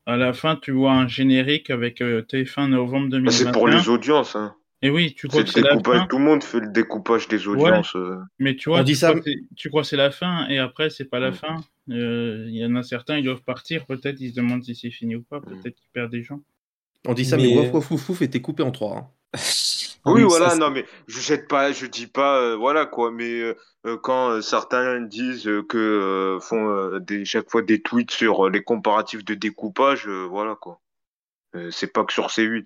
à la fin, tu vois un générique avec euh, TF1 novembre Bah, 2021. c'est pour les audiences. Hein. Et oui, tu crois C'est que c'est la fin, Tout le monde fait le découpage des audiences. mais tu vois, On tu, crois que c'est- tu crois que c'est la fin et après c'est pas la Mm. fin. Euh, Il y en a certains, ils doivent partir. Peut-être ils se demandent si c'est fini ou pas. Peut-être qu'ils perdent des gens. On dit ça, mais, Mais- Waf Waf Wouf Wouf était coupé en trois. hein. Oui, ça, voilà, non, mais je jette pas, je dis pas, euh, voilà quoi, mais euh, euh, quand euh, certains disent euh, que euh, font euh, des, chaque fois des tweets sur les comparatifs de découpage, euh, voilà quoi. Euh, c'est pas que sur C8.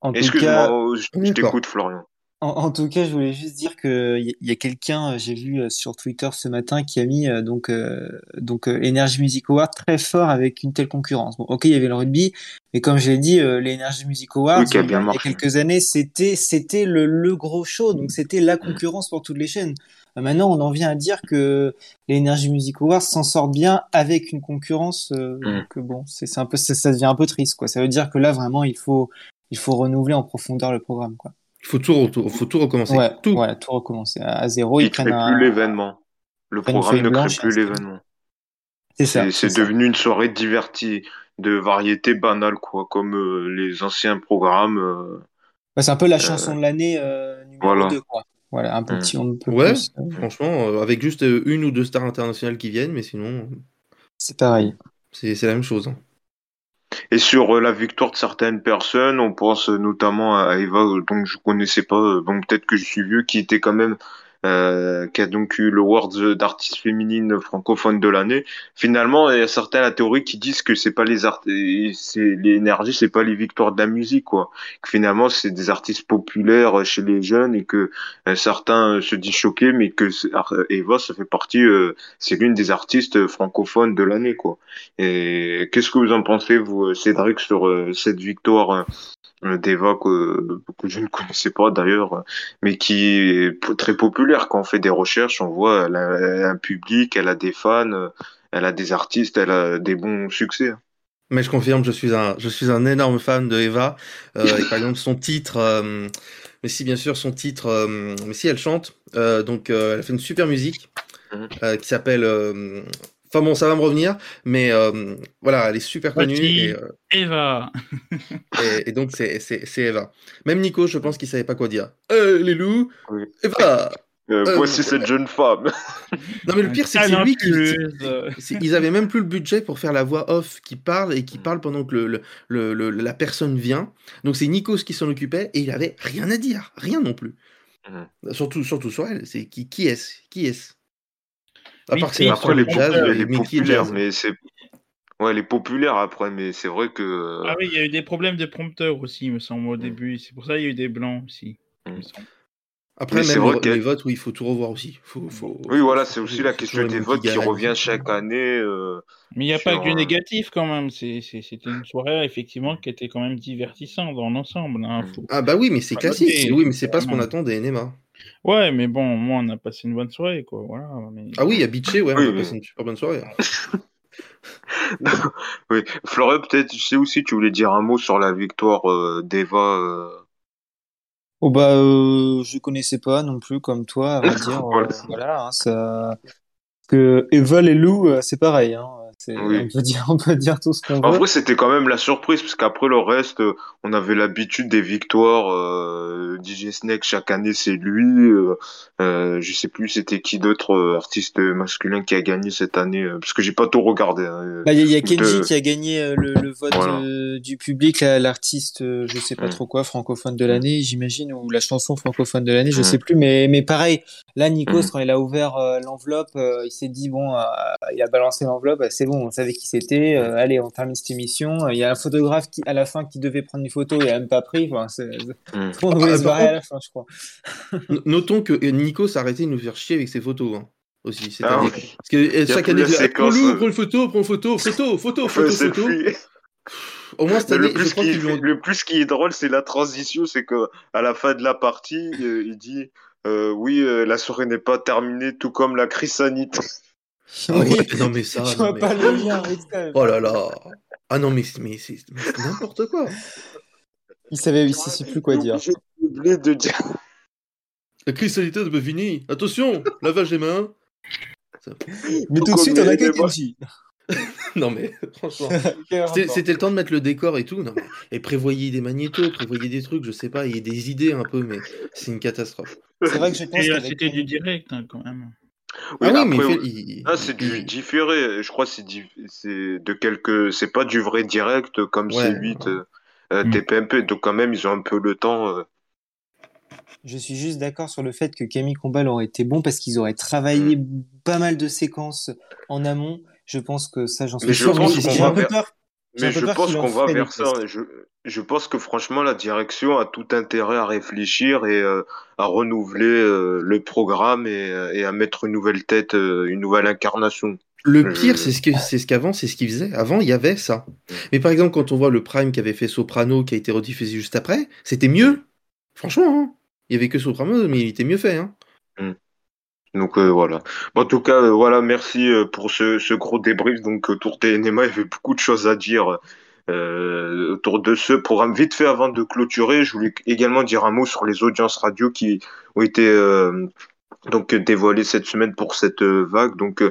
En tout Excuse-moi, cas, euh, je, t'écoute, Florian. En, en tout cas, je voulais juste dire que il y, y a quelqu'un, euh, j'ai vu euh, sur Twitter ce matin, qui a mis euh, donc euh, donc euh, Energy Music Awards très fort avec une telle concurrence. Bon, ok, il y avait le rugby, mais comme je l'ai dit, euh, les Energy Music Awards, Oui, il y a marché. quelques années, c'était c'était le, le gros show, donc c'était la concurrence pour toutes les chaînes. Maintenant, on en vient à dire que les Energy Music Awards s'en sortent bien avec une concurrence. Euh, Mm. Donc bon, c'est c'est un peu ça, ça devient un peu triste, quoi. Ça veut dire que là, vraiment, il faut il faut renouveler en profondeur le programme, quoi. Il faut tout, faut tout recommencer. Ouais, tout. ouais, tout recommencer à zéro. Il Ils ne crée prennent un. plus l'événement. Le programme ne crée plus l'événement. C'est ça. C'est devenu une soirée divertie, de variété banale, quoi, comme euh, les anciens programmes. euh, Ouais, c'est un peu la chanson de l'année euh, numéro voilà. 2, quoi. Voilà, un petit, on ne peut Ouais. plus. euh, Franchement, euh, avec juste euh, une ou deux stars internationales qui viennent, mais sinon, C'est pareil. c'est c'est la même chose. hein. Et sur euh, la victoire de certaines personnes, on pense euh, notamment à Eva, euh, donc je connaissais pas, bon peut-être que je suis vieux, qui était quand même, euh, qui a donc eu l'award d'artiste féminine francophone de l'année. Finalement, il y a certains la théorie qui disent que c'est pas les art, c'est les énergies, c'est pas les victoires de la musique, quoi. Que finalement, c'est des artistes populaires euh, chez les jeunes et que euh, certains se disent choqués, mais que Eva, ça fait partie, c'est l'une des artistes francophones de l'année, quoi. Et qu'est-ce que vous en pensez, vous, Cédric, sur cette victoire d'Eva que, que je ne connaissais pas d'ailleurs, euh, mais qui est très populaire quand on fait des recherches, on voit elle a, elle a un public, elle a des fans, euh, elle a des artistes, elle a des bons succès. Mais je confirme, je suis un, je suis un énorme fan de Eva. Euh, et par exemple, son titre, euh, mais si bien sûr son titre, euh, mais si elle chante, donc elle fait une super musique Mhm. qui s'appelle Enfin bon, ça va me revenir, mais euh, voilà, elle est super connue. Et, euh, Eva. et- et donc, c'est Eva. Même Nico, je pense qu'il savait pas quoi dire. Euh, les loups, Oui. Eva Euh, Euh, voici cette jeune femme. Non, mais le pire, c'est que c'est Canal lui qui. Euh, Ils avaient même plus le budget pour faire la voix off qui parle et qui parle pendant que le, le- le- le- la personne vient. Donc c'est Nikos qui s'en occupait et il avait rien à dire, rien non plus. Mhm. Surtout, surtout sur elle. C'est qui, qui est-ce Qui est-ce? À part oui, Après, le elle est, jazz, populaire, mais elle est mais jazz c'est. Ouais, elle est populaire après, mais c'est vrai que. Ah oui, il y a eu des problèmes de prompteur aussi, il me semble, au Mm. début. C'est pour ça qu'il y a eu des blancs aussi. me Mm. semble. Après, Mais c'est même vrai les, les votes, oui, il faut tout revoir aussi. Faut, faut, Oui, voilà, c'est aussi la question des les votes qui revient chaque année. euh, Mais il n'y a pas que du négatif quand même. C'est- c'est- C'était une soirée effectivement qui était quand même divertissante dans l'ensemble. hein. Mm. Faut- Ah bah oui, mais c'est classique. Oui, mais c'est pas ce qu'on attend des NMA. Ouais, mais bon, moi on a passé une bonne soirée quoi. Voilà. Mais... Ah oui, à Bitché, ouais, Oui, on a oui. passé une super bonne soirée. oui, Florian, peut-être, tu sais aussi, tu voulais dire un mot sur la victoire euh, d'Eva. euh, Oh bah, euh, je connaissais pas non plus comme toi, à vrai dire. euh, Voilà. voilà, hein, ça. Que Evol et Lou, c'est pareil. Hein. Oui. On peut dire, on peut dire tout ce qu'on En veut. vrai, c'était quand même la surprise, parce qu'après le reste, euh, on avait l'habitude des victoires. Euh, DJ Snake, chaque année, c'est lui. Euh, euh, je sais plus c'était qui d'autre artiste masculin qui a gagné cette année, parce que j'ai pas tout regardé. hein. Bah, il y a, il y a De- Kenji qui a gagné le, le vote Voilà. euh, du public, la- l'artiste, je sais pas Mm. trop quoi, francophone de l'année, j'imagine, ou la chanson francophone de l'année, je Mm. sais plus. Mais, mais pareil, là, Nikos, Mm. quand il a ouvert l'enveloppe, il s'est dit bon, il a balancé l'enveloppe, bah, c'est bon, on savait qui c'était. euh, allez, on termine cette émission. Euh, Il y a un photographe qui, à la fin, qui devait prendre une photo, il a même pas pris. Enfin, Mm. on devait Ah, se barrer à la fin, je crois. Notons que Nico s'est arrêté de nous faire chier avec ses photos. hein, aussi, cette Ah année. oui. Parce que euh, a chaque année, ah, prends-le, euh. prends une photo, prends une photo, photo, photo, photo, c'est photo. Au moins cette année, le plus, je crois qui, ont... le plus qui est drôle, c'est la transition, c'est que à la fin de la partie, euh, il dit euh, oui, euh, la soirée n'est pas terminée, tout comme la crise sanitaire. Ah Oui. ouais, non mais ça, Je non, vois mais- pas le lien avec ça. Oh là là. Ah non mais, c'est- mais n'importe quoi. Il savait, il sait plus quoi dire. de doubler, de dire. La crise sanitaire n'est pas finie. Attention, lavage des mains. Ça- Mais tout de suite, on Kenji. Non mais franchement. C'était le temps de mettre le décor et tout. Non, mais... Et prévoyez des magnétos, prévoyez des trucs, je sais pas, il y a des idées un peu, mais c'est une catastrophe. C'est vrai que je pense C'était du direct hein, quand même. Oui, ah oui, après, mais fait- il- Ah, c'est du différé. Je crois que c'est di- c'est de quelques. C'est pas du vrai direct comme Ouais. C8, euh, euh, Mm. TPMP. Donc quand même, ils ont un peu le temps. euh. Je suis juste d'accord sur le fait que Camille Combal aurait été bon parce qu'ils auraient travaillé Mm. pas mal de séquences en amont. Je pense que ça, j'en suis Mais je sûr. pense J'ai- un peu vers- peur. Mais je pense qu'on va vers ça. Je, je pense que franchement, la direction a tout intérêt à réfléchir et euh, à renouveler euh, le programme et, euh, et à mettre une nouvelle tête, euh, une nouvelle incarnation. Le pire, c'est ce que c'est ce qu'avant, c'est ce qu'ils faisaient. Avant, il y avait ça. Mais par exemple, quand on voit le Prime qui avait fait Soprano, qui a été rediffusé juste après, c'était mieux. Franchement, hein. il y avait que Soprano, mais il était mieux fait. Hein. Donc euh, voilà. En tout cas, euh, voilà, merci euh, pour ce, ce gros débrief. Donc autour des NMA, il y avait beaucoup de choses à dire euh, autour de ce programme. Vite fait, avant de clôturer, je voulais également dire un mot sur les audiences radio qui ont été euh, donc dévoilées cette semaine pour cette euh, vague. Donc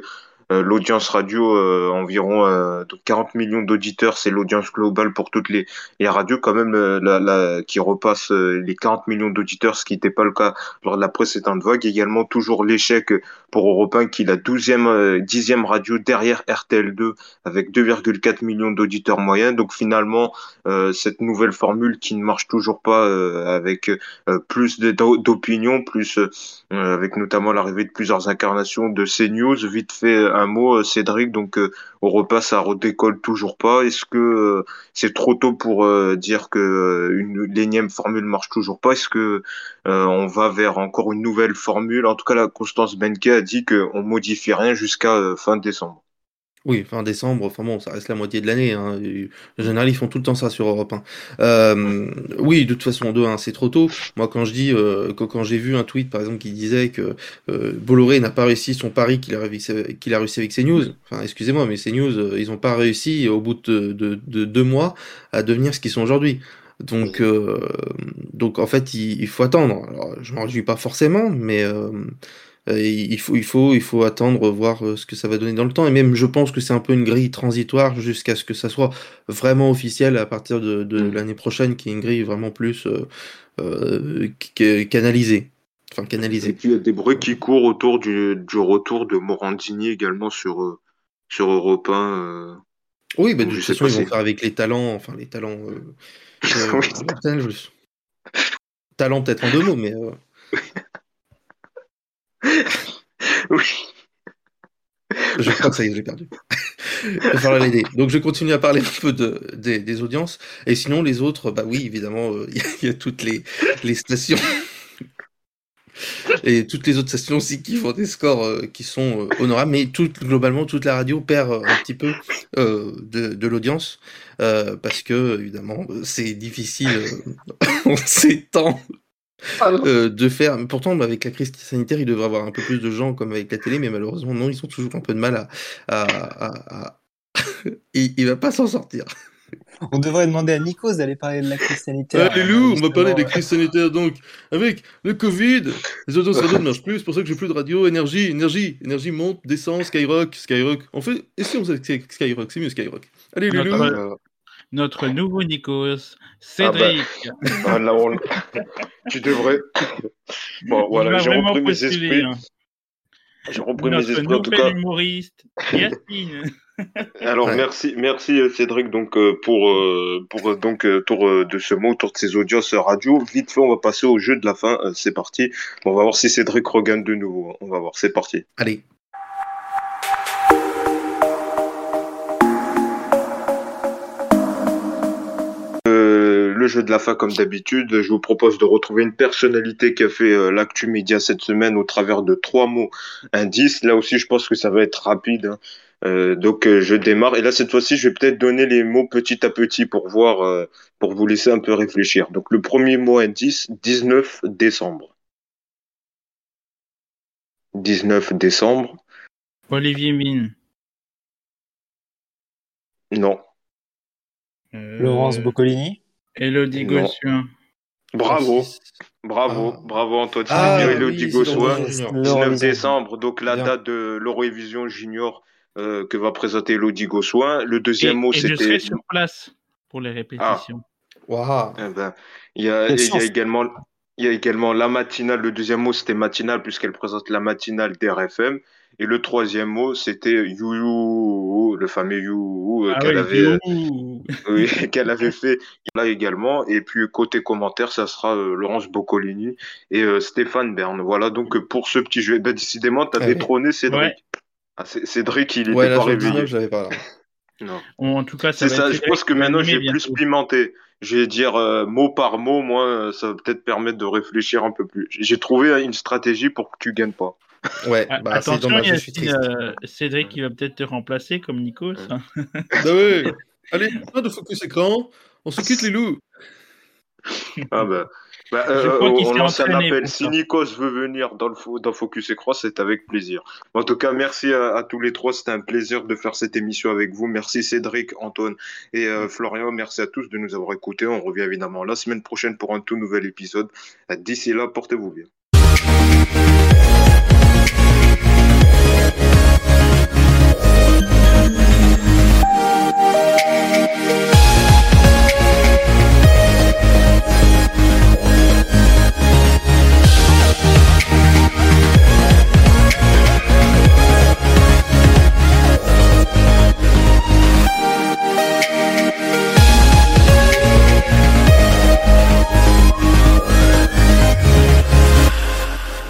l'audience radio, euh, environ euh, donc 40 millions d'auditeurs, c'est l'audience globale pour toutes les, les radios, quand même, euh, la, la- qui repasse euh, les 40 millions d'auditeurs, ce qui n'était pas le cas lors de la précédente vague. Également, toujours l'échec pour Europe 1, qui est la 12e, euh, 10e radio derrière RTL2, avec 2,4 millions d'auditeurs moyens. Donc finalement, euh, cette nouvelle formule qui ne marche toujours pas euh, avec euh, plus d'opinion, plus euh, avec notamment l'arrivée de plusieurs incarnations de CNews. Vite fait un mot, euh, Cédric, donc euh, au repas, ça redécolle toujours pas. Est-ce que euh, c'est trop tôt pour dire que une l'énième formule marche toujours pas? Est-ce que on va vers encore une nouvelle formule? En tout cas, la Constance Benke a dit qu'on modifie rien jusqu'à fin décembre. Oui, fin décembre, enfin bon, ça reste la moitié de l'année. Hein. En général, ils font tout le temps ça sur Europe 1. Euh, oui, de toute façon, deux, hein, c'est trop tôt. Moi, quand je dis, euh, quand, quand j'ai vu un tweet, par exemple, qui disait que euh, Bolloré n'a pas réussi son pari qu'il a, réussi- qu'il a réussi avec CNews, enfin, excusez-moi, mais CNews, euh, ils n'ont pas réussi, au bout de, de, de deux mois, à devenir ce qu'ils sont aujourd'hui. Donc, euh, donc, en fait, il, il faut attendre. Alors, je m'en réjouis pas forcément, mais... Euh, il, faut, il, faut, il faut attendre, voir ce que ça va donner dans le temps. Et même, je pense que c'est un peu une grille transitoire jusqu'à ce que ça soit vraiment officiel à partir de, de mm. l'année prochaine, qui est une grille vraiment plus canalisée. Enfin, canalisée. Et il y a des bruits qui courent autour du, du retour de Morandini également sur, sur Europe 1. Oui, bah, de toute façon, ils vont faire avec les talents, enfin les talents. Euh, euh, talent peut-être en deux mots, mais. Oui. Je crois que ça y est, j'ai perdu. Il va falloir l'aider. Donc je continue à parler un peu de, des, des audiences. Et sinon, les autres, bah oui, évidemment, euh, il y, a toutes les, les stations et toutes les autres stations aussi qui font des scores euh, qui sont euh, honorables, mais tout, globalement, toute la radio perd un petit peu de, de l'audience, parce que, évidemment, c'est difficile en ces temps de faire. Pourtant, avec la crise sanitaire, il devrait y avoir un peu plus de gens comme avec la télé, mais malheureusement, non, ils ont toujours un peu de mal à. à, à, à... il, il va pas s'en sortir. On devrait demander à Nikos d'aller parler de la crise sanitaire. Allez, Lou, on va parler des crises sanitaires donc. Avec le Covid, les autos radio ne marchent plus, c'est pour ça que j'ai plus de radio. Énergie, énergie, énergie monte, descend, Skyrock, Skyrock. En fait, et si on faisait Skyrock C'est mieux Skyrock. Allez, Lulu. Notre, nouveau Nikos, Cédric. Ah bah. ah, tu devrais. Bon, voilà, j'ai repris mes esprits. Hein. J'ai repris mes esprits en tout cas. humoriste. Alors merci, merci euh, Cédric donc euh, pour euh, pour donc tour de ce mot, autour de ces audiences radio. Vite fait, on va passer au jeu de la fin. C'est parti. On va voir si Cédric regagne de nouveau. On va voir. C'est parti. Allez. Le jeu de la fin comme d'habitude. Je vous propose de retrouver une personnalité qui a fait l'actu média cette semaine au travers de trois mots indices. Là aussi, je pense que ça va être rapide. Hein. Euh, donc euh, je démarre et là cette fois-ci je vais peut-être donner les mots petit à petit pour voir euh, pour vous laisser un peu réfléchir. Donc le premier mot indice 19 décembre. 19 décembre. Olivier Mine. Non. Laurence Boccolini. Elodie Gossuin. Bravo. Bravo, ah. bravo Antoine. Ah, Elodie Gossuin. 19 décembre, donc la date de l'Eurovision Junior euh, que va présenter Elodie Gossoin. Le deuxième mot, c'était. Je serai sur place pour les répétitions. Ah. Eh ben, il y a, également. Il y a également la matinale. Le deuxième mot, c'était matinale, puisqu'elle présente la matinale d'RFM. Et le troisième mot, c'était You, le fameux You ah qu'elle avait, qu'elle avait fait là également. Et puis côté commentaire, ça sera euh, Laurence Boccolini et euh, Stéphane Bern. Voilà donc pour ce petit jeu. Ben, décidément, tu as détrôné Cédric. Ah, Cédric, il était pas réveillé. pas Non. en tout cas, c'est ça. Je pense que maintenant j'ai plus pimenté. Je vais dire euh, mot par mot. Moi, ça va peut-être permettre de réfléchir un peu plus. J'ai trouvé une stratégie pour que tu gagnes pas. Ouais, bah, Attention, dommage, je suis triste. Euh, Cédric, il va peut-être te remplacer comme Nikos. Hein. bah ouais. Allez, pas de focus écran. On se quitte les loups. ah bah. Bah, euh, on lance un appel. Si Nikos veut venir dans, le, dans Focus c'est avec plaisir. En tout cas, merci à, tous les trois. C'était un plaisir de faire cette émission avec vous. Merci Cédric, Antoine et euh, Florian. Merci à tous de nous avoir écoutés. On revient évidemment la semaine prochaine pour un tout nouvel épisode. D'ici là, portez-vous bien.